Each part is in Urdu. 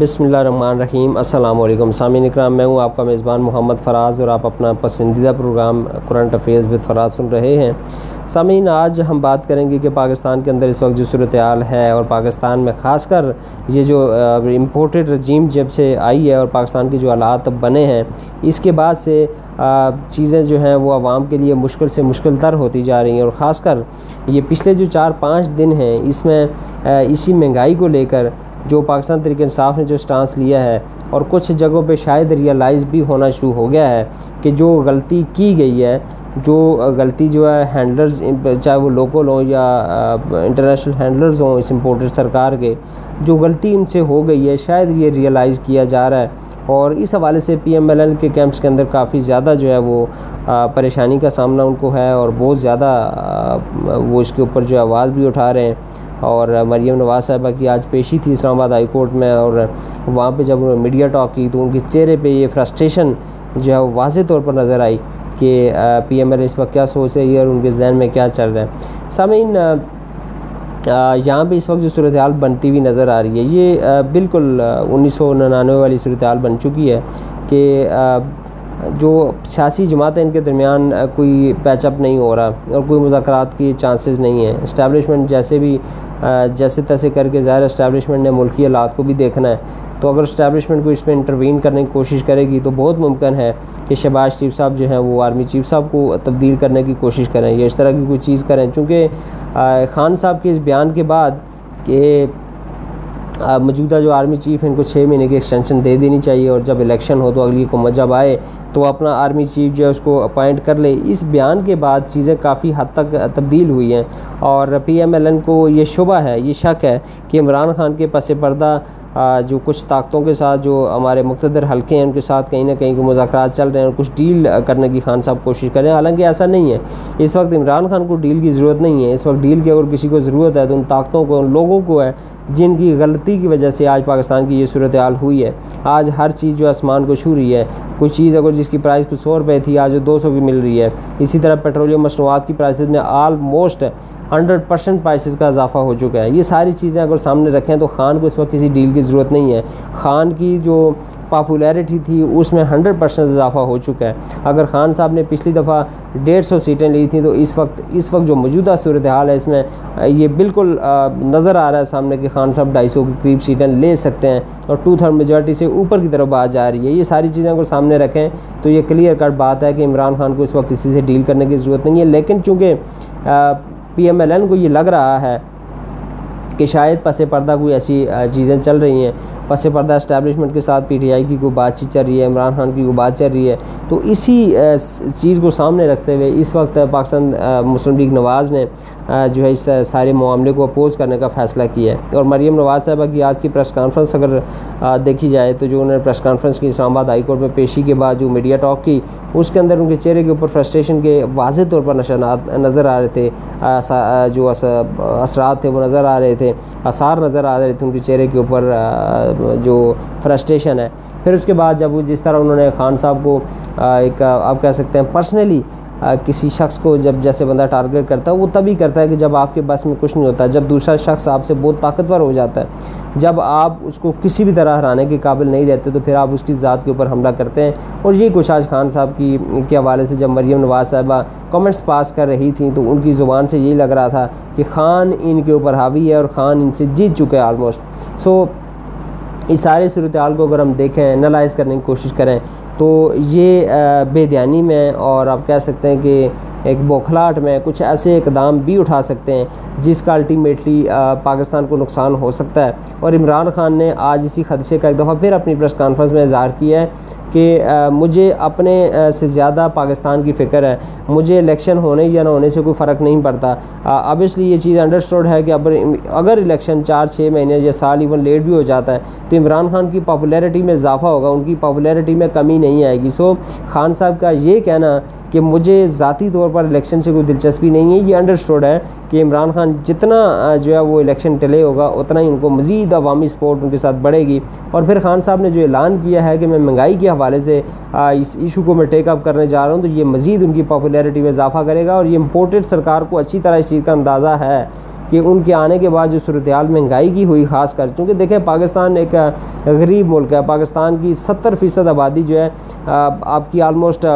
بسم اللہ الرحمن الرحیم، السلام علیکم۔ سامعین اکرام، میں ہوں آپ کا میزبان محمد فراز اور آپ اپنا پسندیدہ programme current affairs with Faraz سن رہے ہیں۔ سامعین، آج ہم بات کریں گے کہ پاکستان کے اندر اس وقت جو صورتحال ہے اور پاکستان میں خاص کر یہ جو امپورٹڈ رجیم جب سے آئی ہے اور پاکستان کے جو حالات بنے ہیں، اس کے بعد سے چیزیں جو ہیں وہ عوام کے لیے مشکل سے مشکل تر ہوتی جا رہی ہیں اور خاص کر یہ پچھلے جو چار پانچ دن ہیں، اس میں اسی مہنگائی کو لے کر جو پاکستان تحریک انصاف نے جو سٹانس لیا ہے اور کچھ جگہوں پہ شاید ریئلائز بھی ہونا شروع ہو گیا ہے کہ جو غلطی کی گئی ہے، جو غلطی جو ہے ہینڈلرز چاہے وہ لوکل ہوں یا انٹرنیشنل ہینڈلرز ہوں، اس امپورٹڈ سرکار کے، جو غلطی ان سے ہو گئی ہے، شاید یہ ریئلائز کیا جا رہا ہے۔ اور اس حوالے سے پی ایم ایل این کے کیمپس کے اندر کافی زیادہ جو ہے وہ پریشانی کا سامنا ان کو ہے اور بہت زیادہ وہ اس کے اوپر جو آواز بھی اٹھا رہے ہیں۔ اور مریم نواز صاحبہ کی آج پیشی تھی اسلام آباد ہائی کورٹ میں اور وہاں پہ جب انہوں نے میڈیا ٹاک کی تو ان کے چہرے پہ یہ فرسٹریشن جو ہے وہ واضح طور پر نظر آئی کہ پی ایم ایل اس وقت کیا سوچ رہی ہے اور ان کے ذہن میں کیا چل رہا ہے۔ سامعین یہاں پہ اس وقت جو صورتحال بنتی ہوئی نظر آ رہی ہے، یہ بالکل انیس سو ننانوے والی صورتحال بن چکی ہے کہ جو سیاسی جماعتیں ان کے درمیان کوئی پیچ اپ نہیں ہو رہا اور کوئی مذاکرات کی چانسز نہیں ہیں۔ اسٹیبلشمنٹ جیسے بھی جیسے تیسے کر کے ظاہر اسٹیبلشمنٹ نے ملکی حالات کو بھی دیکھنا ہے۔ تو اگر اسٹیبلشمنٹ کو اس میں انٹروین کرنے کی کوشش کرے گی تو بہت ممکن ہے کہ شہباز چیف صاحب جو ہیں وہ آرمی چیف صاحب کو تبدیل کرنے کی کوشش کریں یا اس طرح کی کوئی چیز کریں۔ چونکہ خان صاحب کے اس بیان کے بعد کہ موجودہ جو آرمی چیف ہیں، ان کو چھ مہینے کی ایکسٹینشن دے دینی چاہیے اور جب الیکشن ہو تو اگلی حکومت جب آئے تو اپنا آرمی چیف جو ہے اس کو اپائنٹ کر لے۔ اس بیان کے بعد چیزیں کافی حد تک تبدیل ہوئی ہیں اور پی ایم ایل این کو یہ شبہ ہے، یہ شک ہے کہ عمران خان کے پس پردہ جو کچھ طاقتوں کے ساتھ جو ہمارے مقتدر حلقے ہیں، ان کے ساتھ کہیں نہ کہیں مذاکرات چل رہے ہیں اور کچھ ڈیل کرنے کی خان صاحب کوشش کر رہے ہیں۔ حالانکہ ایسا نہیں ہے۔ اس وقت عمران خان کو ڈیل کی ضرورت نہیں ہے۔ اس وقت ڈیل کی اگر کسی کو ضرورت ہے تو ان طاقتوں کو، ان لوگوں کو ہے جن کی غلطی کی وجہ سے آج پاکستان کی یہ صورتحال ہوئی ہے۔ آج ہر چیز جو آسمان کو چھو رہی ہے، کوئی چیز اگر جس کی پرائز کچھ سو روپے تھی، آج وہ دو سو کی مل رہی ہے۔ اسی طرح پیٹرولیم مصنوعات کی پرائسز میں آلموسٹ ہنڈریڈ پرسنٹ پرائسز کا اضافہ ہو چکا ہے۔ یہ ساری چیزیں اگر سامنے رکھیں تو خان کو اس وقت کسی ڈیل کی ضرورت نہیں ہے۔ خان کی جو پاپولیرٹی تھی، اس میں ہنڈریڈ پرسنٹ اضافہ ہو چکا ہے۔ اگر خان صاحب نے پچھلی دفعہ ڈیڑھ سو سیٹیں لی تھیں تو اس وقت اس وقت جو موجودہ صورتحال ہے اس میں، یہ بالکل نظر آ رہا ہے سامنے کہ خان صاحب ڈھائی سو کے قریب سیٹیں لے سکتے ہیں اور ٹو تھرڈ میجورٹی سے اوپر کی طرف بات جا رہی ہے۔ یہ ساری چیزیں اگر سامنے رکھیں تو یہ کلیئر کٹ بات ہے کہ عمران خان کو اس وقت کسی سے ڈیل کرنے کی ضرورت نہیں ہے۔ لیکن چونکہ پی ایم ایل این کو یہ لگ رہا ہے کہ شاید پس پردہ کوئی ایسی چیزیں چل رہی ہیں۔ پس پردہ اسٹیبلشمنٹ کے ساتھ پی ٹی آئی کی کوئی بات چیت چل رہی ہے، عمران خان کی کوئی بات چل رہی ہے۔ تو اسی چیز کو سامنے رکھتے ہوئے اس وقت پاکستان مسلم لیگ نواز نے جو ہے اس سارے معاملے کو اپوز کرنے کا فیصلہ کیا ہے۔ اور مریم نواز صاحبہ کی آج کی پریس کانفرنس اگر دیکھی جائے تو جو انہوں نے پریس کانفرنس کی اسلام آباد ہائی کورٹ میں پیشی کے بعد جو میڈیا ٹاک کی اس کے اندر ان کے چہرے کے اوپر فرسٹریشن کے واضح طور پر نشانات نظر آ رہے تھے جو اثرات تھے وہ نظر آ رہے تھے اثار نظر آ رہے تھے ان کے چہرے کے اوپر جو فرسٹریشن ہے۔ پھر اس کے بعد جب وہ جس طرح انہوں نے خان صاحب کو ایک، آپ کہہ سکتے ہیں پرسنلی کسی شخص کو جب جیسے بندہ ٹارگیٹ کرتا ہے، وہ تبھی کرتا ہے کہ جب آپ کے بس میں کچھ نہیں ہوتا، جب دوسرا شخص آپ سے بہت طاقتور ہو جاتا ہے، جب آپ اس کو کسی بھی طرح ہرانے کے قابل نہیں رہتے، تو پھر آپ اس کی ذات کے اوپر حملہ کرتے ہیں۔ اور یہ کچھ آج خان صاحب کی، کے حوالے سے جب مریم نواز صاحبہ کمنٹس پاس کر رہی تھیں، تو ان کی زبان سے یہی لگ رہا تھا کہ خان ان کے اوپر حاوی ہے اور خان ان سے جیت چکے ہیں آلموسٹ سو اس سارے صورتحال کو اگر ہم دیکھیں انالائز کرنے کی کوشش کریں، تو یہ بے دھیانی میں اور آپ کہہ سکتے ہیں کہ ایک بوکھلاٹ میں کچھ ایسے اقدام بھی اٹھا سکتے ہیں جس کا الٹیمیٹلی پاکستان کو نقصان ہو سکتا ہے۔ اور عمران خان نے آج اسی خدشے کا ایک دفعہ پھر اپنی پریس کانفرنس میں اظہار کیا ہے۔ کہ مجھے اپنے سے زیادہ پاکستان کی فکر ہے، مجھے الیکشن ہونے یا نہ ہونے سے کوئی فرق نہیں پڑتا۔ اب اس لیے یہ چیز انڈرسٹوڈ ہے کہ اگر الیکشن چار چھ مہینے یا سال ایون لیٹ بھی ہو جاتا ہے، تو عمران خان کی پاپولیرٹی میں اضافہ ہوگا، ان کی پاپولیرٹی میں کمی نہیں آئے گی۔ سو خان صاحب کا یہ کہنا کہ مجھے ذاتی طور پر الیکشن سے کوئی دلچسپی نہیں ہے۔ یہ انڈرسٹوڈ ہے کہ عمران خان جتنا جو ہے وہ الیکشن ٹلے ہوگا، اتنا ہی ان کو مزید عوامی سپورٹ ان کے ساتھ بڑھے گی۔ اور پھر خان صاحب نے جو اعلان کیا ہے کہ میں مہنگائی کے حوالے سے اس ایشو کو میں ٹیک اپ کرنے جا رہا ہوں، تو یہ مزید ان کی پاپولیرٹی میں اضافہ کرے گا۔ اور یہ امپورٹڈ سرکار کو اچھی طرح اس چیز کا اندازہ ہے کہ ان کے آنے کے بعد جو صورتحال مہنگائی کی ہوئی، خاص کر، چونکہ دیکھیں پاکستان ایک غریب ملک ہے۔ پاکستان کی ستر فیصد آبادی جو ہے آپ کی آلموسٹ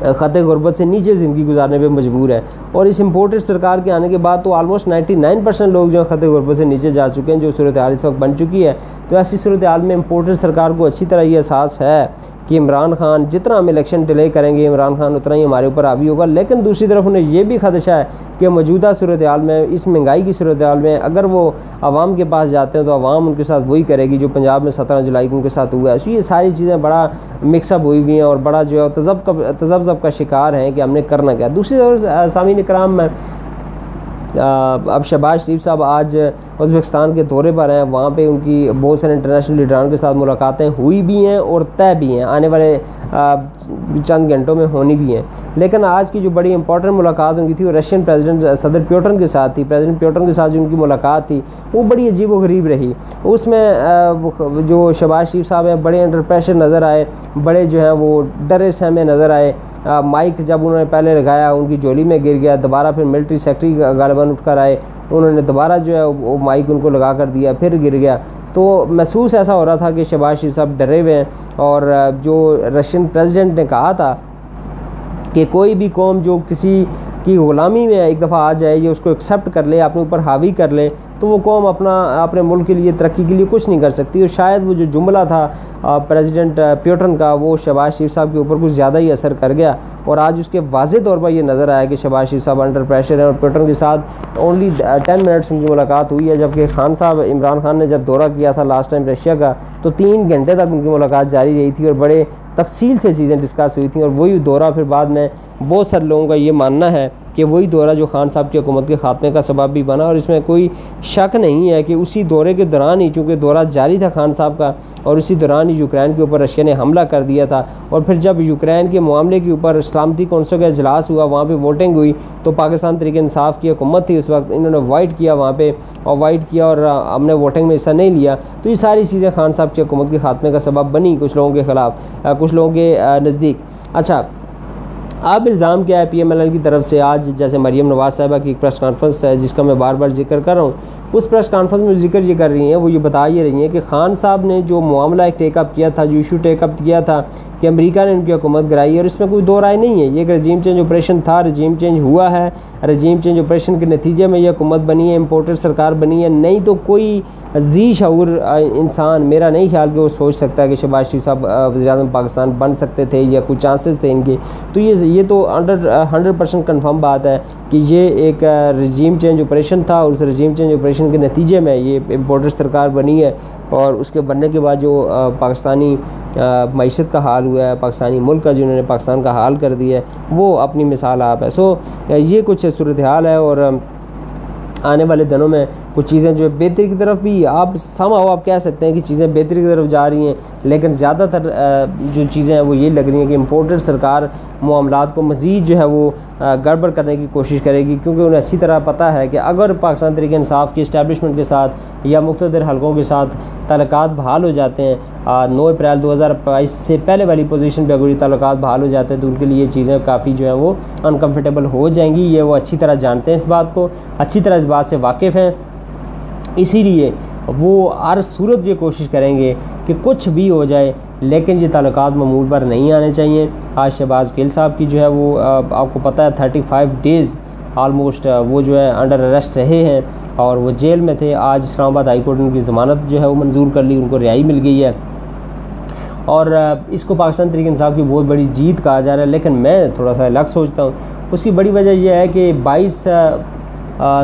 خط غربت سے نیچے زندگی گزارنے پہ مجبور ہے۔ اور اس امپورٹڈ سرکار کے آنے کے بعد تو آلموسٹ نائنٹی نائن پرسنٹ لوگ جو ہیں خط غربت سے نیچے جا چکے ہیں، جو صورتحال اس وقت بن چکی ہے۔ تو ایسی صورتحال میں امپورٹڈ سرکار کو اچھی طرح یہ احساس ہے۔ کہ عمران خان جتنا ہم الیکشن ڈیلے کریں گے، عمران خان اتنا ہی ہمارے اوپر آبی ہوگا۔ لیکن دوسری طرف انہیں یہ بھی خدشہ ہے کہ موجودہ صورتحال میں، اس مہنگائی کی صورتحال میں اگر وہ عوام کے پاس جاتے ہیں تو عوام ان کے ساتھ وہی کرے گی جو پنجاب میں سترہ جولائی کو ان کے ساتھ ہوا ہے۔ سو یہ ساری چیزیں بڑا مکس اپ ہوئی ہوئی ہیں اور بڑا جو ہے تذب کا تذبذب کا شکار ہیں کہ ہم نے کرنا کیا۔ دوسری طرف، سامعین اکرام میں اب شہباز شریف صاحب آج ازبکستان کے دورے پر ہیں، وہاں پہ ان کی بہت سارے انٹرنیشنل لیڈران کے ساتھ ملاقاتیں ہوئی بھی ہیں اور طے بھی ہیں، آنے والے چند گھنٹوں میں ہونی بھی ہیں۔ لیکن آج کی جو بڑی امپورٹنٹ ملاقات ان کی تھی وہ رشین پریزیڈنٹ صدر پیوٹن کے ساتھ تھی۔ پریزیڈنٹ پیوٹن کے ساتھ جو ان کی ملاقات تھی، وہ بڑی عجیب و غریب رہی۔ اس میں جو شہباز شریف صاحب ہیں، بڑے انڈر پریشر نظر آئے، بڑے جو ہیں وہ ڈرے سہمے نظر آئے۔ مائک جب انہوں نے پہلے لگایا، ان کی جولی میں گر گیا، دوبارہ پھر ملٹری سیکٹری غالباً اٹھ کر آئے، انہوں نے دوبارہ جو ہے وہ مائک ان کو لگا کر دیا، پھر گر گیا۔ تو محسوس ایسا ہو رہا تھا کہ شہباز شریف صاحب ڈرے ہوئے ہیں اور جو رشین پریزیڈنٹ نے کہا تھا کہ کوئی بھی قوم جو کسی کی غلامی میں ایک دفعہ آ جائے یا اس کو ایکسیپٹ کر لے، اپنے اوپر حاوی کر لے تو وہ قوم اپنا اپنے ملک کے لیے ترقی کے لیے کچھ نہیں کر سکتی اور شاید وہ جو جملہ تھا پریزیڈنٹ پیوٹن کا، وہ شہباز شریف صاحب کے اوپر کچھ زیادہ ہی اثر کر گیا اور آج اس کے واضح طور پر یہ نظر آیا کہ شہباز شریف صاحب انڈر پریشر ہیں اور پیوٹن کے ساتھ اونلی ٹین منٹس ان کی ملاقات ہوئی ہے، جبکہ خان صاحب، عمران خان نے جب دورہ کیا تھا لاسٹ ٹائم رشیا کا، تو تین گھنٹے تک ان کی ملاقات جاری رہی تھی اور بڑے تفصیل سے چیزیں ڈسکس ہوئی تھیں اور وہی دورہ پھر بعد میں بہت سارے لوگوں کا یہ ماننا ہے کہ وہی دورہ جو خان صاحب کی حکومت کے خاتمے کا سبب بھی بنا اور اس میں کوئی شک نہیں ہے کہ اسی دورے کے دوران ہی چونکہ دورہ جاری تھا خان صاحب کا اور اسی دوران ہی یوکرین کے اوپر رشیا نے حملہ کر دیا تھا اور پھر جب یوکرین کے معاملے کے اوپر سلامتی کونسل کا اجلاس ہوا، وہاں پہ ووٹنگ ہوئی، تو پاکستان طریقے انصاف کی حکومت تھی، اس وقت انہوں نے وائٹ کیا وہاں پہ اور وائٹ کیا اور ہم نے ووٹنگ میں حصہ نہیں لیا۔ تو یہ ساری چیزیں خان صاحب کی حکومت کے خاتمے کا سبب بنی کچھ لوگوں کے خلاف، کچھ لوگوں کے نزدیک۔ اچھا اب الزام کیا ہے پی ایم ایل ایل کی طرف سے؟ آج جیسے مریم نواز صاحبہ کی ایک پریس کانفرنس ہے، جس کا میں بار بار ذکر کر رہا ہوں اس پریس کانفرنس میں ذکر یہ کر رہی ہیں، وہ یہ بتا یہ رہی ہیں کہ خان صاحب نے جو معاملہ ایک ٹیک اپ کیا تھا، جو ایشو ٹیک اپ کیا تھا کہ امریکہ نے ان کی حکومت گرائی اور اس میں کوئی دو رائے نہیں ہے۔ یہ ایک رجیم چینج آپریشن تھا رجیم چینج ہوا ہے۔ رجیم چینج آپریشن کے نتیجے میں یہ حکومت بنی ہے امپورٹڈ سرکار بنی ہے۔ نہیں تو کوئی ذی شعور انسان، میرا نہیں خیال کہ وہ سوچ سکتا ہے کہ شہباز شریف صاحب وزیر اعظم پاکستان بن سکتے تھے یا کچھ چانسز تھے ان کے۔ تو یہ یہ تو انڈر ہنڈریڈ پرسینٹ کنفرم بات ہے کہ یہ ایک رجیم چینج آپریشن تھا اور اس رجیم چینج آپریشن کے نتیجے میں یہ امپورٹڈ سرکار بنی ہے اور اس کے بننے کے بعد جو پاکستانی معیشت کا حال ہوا ہے، پاکستانی ملک کا جنہوں نے پاکستان کا حال کر دیا ہے، وہ اپنی مثال آپ ہے۔ سو یہ کچھ صورتحال ہے اور آنے والے دنوں میں کچھ چیزیں جو ہے بہتری کی طرف بھی آپ سما ہو آپ کہہ سکتے ہیں کہ چیزیں بہتری کی طرف جا رہی ہیں، لیکن زیادہ تر جو چیزیں ہیں وہ یہ لگ رہی ہیں کہ امپورٹڈ سرکار معاملات کو مزید جو ہے وہ گڑبڑ کرنے کی کوشش کرے گی، کیونکہ انہیں اچھی طرح پتہ ہے کہ اگر پاکستان طریقے انصاف کی اسٹیبلشمنٹ کے ساتھ یا مقتدر حلقوں کے ساتھ تعلقات بحال ہو جاتے ہیں نو اپریل دو ہزار بائیس سے پہلے والی پوزیشن پہ اگر یہ تعلقات بحال ہو جاتے ہیں تو ان کے لیے یہ چیزیں کافی جو ہیں وہ انکمفرٹیبل ہو جائیں گی، یہ وہ اچھی طرح جانتے ہیں اس بات کو، اچھی طرح اس بات سے واقف ہیں۔ اسی لیے وہ ہر صورت یہ کوشش کریں گے کہ کچھ بھی ہو جائے، لیکن یہ تعلقات معمول پر نہیں آنے چاہیے۔ آج شہباز گل صاحب کی جو ہے وہ آپ کو پتہ ہے تھرٹی فائیو ڈیز آلموسٹ وہ جو ہے انڈر اریسٹ رہے ہیں اور وہ جیل میں تھے۔ آج اسلام آباد ہائی کورٹ نے ان کی ضمانت جو ہے وہ منظور کر لی، ان کو رہائی مل گئی ہے۔ اور اس کو پاکستان طریقے انصاف کی بہت بڑی جیت کہا جا رہا ہے، لیکن میں تھوڑا سا الگ سوچتا ہوں۔ اس کی بڑی وجہ یہ ہے کہ بائیس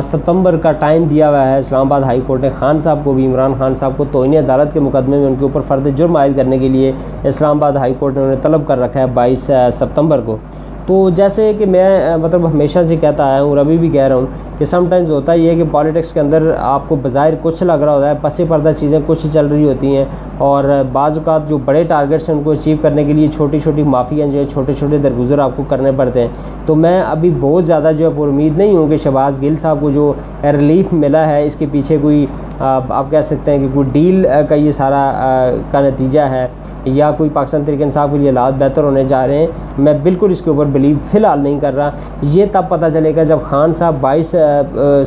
ستمبر کا ٹائم دیا ہوا ہے، اسلام آباد ہائی کورٹ نے خان صاحب کو بھی، عمران خان صاحب کو توہین عدالت کے مقدمے میں ان کے اوپر فرد جرم عائد کرنے کے لیے اسلام آباد ہائی کورٹ نے انہیں طلب کر رکھا ہے بائیس ستمبر کو۔ تو جیسے کہ میں مطلب ہمیشہ سے کہتا آیا ہوں اور ابھی بھی کہہ رہا ہوں کہ سم ٹائمز ہوتا ہی ہے کہ پالیٹکس کے اندر آپ کو بظاہر کچھ لگ رہا ہوتا ہے پس پردہ چیزیں کچھ چل رہی ہوتی ہیں اور بعض اوقات جو بڑے ٹارگیٹس ہیں ان کو اچیو کرنے کے لیے چھوٹی چھوٹی معافیاں جو ہے، چھوٹے چھوٹے درگزر آپ کو کرنے پڑتے ہیں۔ تو میں ابھی بہت زیادہ جو ہے پر امید نہیں ہوں کہ شہباز گل صاحب کو جو ریلیف ملا ہے، اس کے پیچھے کوئی آپ کہہ سکتے ہیں کہ کوئی ڈیل کا یہ سارا کا نتیجہ ہے یا کوئی پاکستان طریقے انصاف کے لیے حالات بہتر ہونے جا رہے ہیں۔ میں بالکل اس کے اوپر بلیو فی الحال نہیں کر رہا۔ یہ تب پتہ چلے گا جب خان صاحب بائیس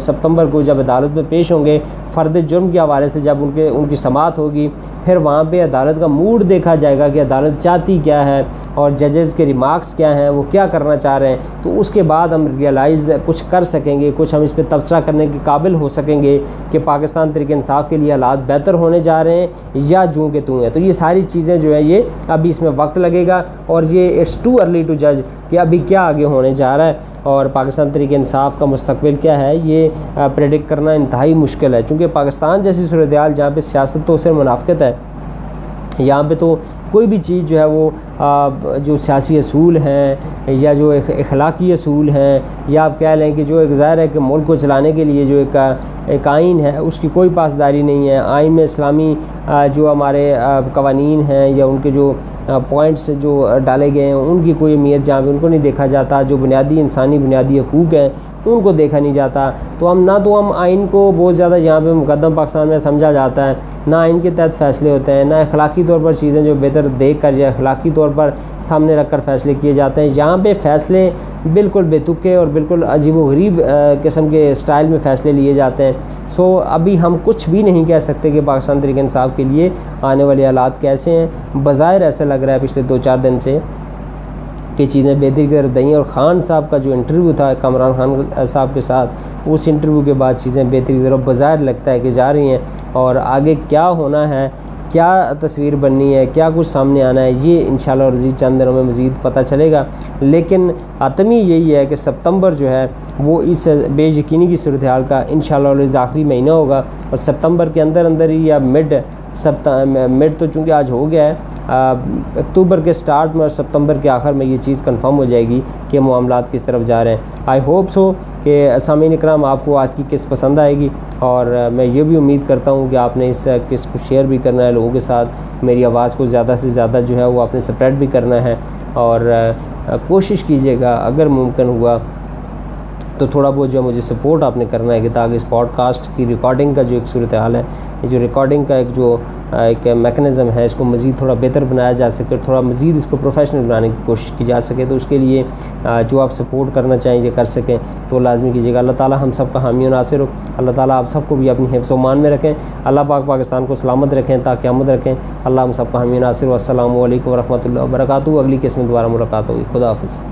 ستمبر کو جب عدالت میں پیش ہوں گے، فرد جرم کے حوالے سے جب ان کے، ان کی سماعت ہوگی، پھر وہاں پہ عدالت کا موڈ دیکھا جائے گا کہ عدالت چاہتی کیا ہے اور ججز کے ریمارکس کیا ہیں، وہ کیا کرنا چاہ رہے ہیں۔ تو اس کے بعد ہم ریئلائز کچھ کر سکیں گے، کچھ ہم اس پہ تبصرہ کرنے کے قابل ہو سکیں گے کہ پاکستان طریقہ انصاف کے لیے حالات بہتر ہونے جا رہے ہیں یا جوں کے تو ہیں۔ تو یہ ساری چیزیں جو ہیں، یہ ابھی اس میں وقت لگے گا اور یہ اٹس ٹو ارلی ٹو جج کہ ابھی کیا آگے ہونے جا رہا ہے اور پاکستان طریقہ انصاف کا مستقبل کیا ہے، یہ پریڈکٹ کرنا انتہائی مشکل ہے۔ چونکہ پاکستان جیسی صورتحال جہاں پہ سیاست تو صرف منافقت ہے، یہاں پہ تو کوئی بھی چیز جو ہے وہ جو سیاسی اصول ہیں یا جو اخلاقی اصول ہیں یا آپ کہہ لیں کہ جو ایک ظاہر ہے کہ ملک کو چلانے کے لیے جو ایک ایک آئین ہے، اس کی کوئی پاسداری نہیں ہے۔ آئین میں اسلامی جو ہمارے قوانین ہیں یا ان کے جو پوائنٹس جو ڈالے گئے ہیں، ان کی کوئی اہمیت جہاں پہ ان کو نہیں دیکھا جاتا، جو بنیادی انسانی، بنیادی حقوق ہیں ان کو دیکھا نہیں جاتا۔ تو ہم نہ تو ہم آئین کو بہت زیادہ یہاں پہ مقدم پاکستان میں سمجھا جاتا ہے، نہ آئین کے تحت فیصلے ہوتے ہیں، نہ اخلاقی طور پر چیزیں جو بہتر دیکھ کر یا اخلاقی طور پر سامنے رکھ کر فیصلے کیے جاتے ہیں۔ یہاں پہ فیصلے بالکل بے تکے اور بالکل عجیب و غریب قسم کے اسٹائل میں فیصلے لیے جاتے ہیں۔ سو ابھی ہم کچھ بھی نہیں کہہ سکتے کہ پاکستان طریقہ انصاف کے لیے آنے والے حالات کیسے ہیں۔ بظاہر ایسا لگ رہا ہے پچھلے دو چار دن سے۔ کہ چیزیں بہتری کی طرف دیں اور خان صاحب کا جو انٹرویو تھا، کامران خان صاحب کے ساتھ، اس انٹرویو کے بعد چیزیں بہتری کی طرف بظاہر لگتا ہے کہ جا رہی ہیں۔ اور آگے کیا ہونا ہے، کیا تصویر بننی ہے، کیا کچھ سامنے آنا ہے، یہ انشاءاللہ اور جی، چند دنوں میں مزید پتہ چلے گا۔ لیکن آتمی یہی ہے کہ ستمبر جو ہے، وہ اس بے یقینی کی صورتحال کا انشاءاللہ اور آخری مہینہ ہوگا۔ اور ستمبر کے اندر اندر ہی یا مڈ سپت مڈ تو چونکہ آج ہو گیا ہے اکتوبر کے سٹارٹ میں اور ستمبر کے آخر میں یہ چیز کنفرم ہو جائے گی کہ معاملات کس طرف جا رہے ہیں۔ آئی ہوپ سو کہ اسامین اکرام آپ کو آج کی قسط پسند آئے گی اور میں یہ بھی امید کرتا ہوں کہ آپ نے اس قسط کو شیئر بھی کرنا ہے لوگوں کے ساتھ۔ میری آواز کو زیادہ سے زیادہ جو ہے وہ آپ نے سپریڈ بھی کرنا ہے اور کوشش کیجیے گا، اگر ممکن ہوا تو تھوڑا بہت جو ہے مجھے سپورٹ آپ نے کرنا ہے کہ تاکہ اس پوڈ کاسٹ کی ریکارڈنگ کا جو ایک صورتحال ہے، یہ جو ریکارڈنگ کا ایک جو ایک میکنزم ہے، اس کو مزید تھوڑا بہتر بنایا جا سکے، تھوڑا مزید اس کو پروفیشنل بنانے کی کوشش کی جا سکے۔ تو اس کے لیے جو آپ سپورٹ کرنا چاہیں یہ کر سکیں۔ تو لازمی کیجیے گا۔ اللہ تعالیٰ ہم سب کا حامی و ناصر ہو۔ اللہ تعالیٰ آپ سب کو بھی اپنی حفظ و مان میں رکھیں۔ اللہ پاک پاکستان کو سلامت رکھیں، تاکہ آمد رکھیں۔ اللہ ہم سب کا حامی و ناصر و السلام علیکم و رحمۃ اللہ وبرکاتہ۔ اگلی قسم دوبارہ ملاقات ہوگی۔ خدا حافظ۔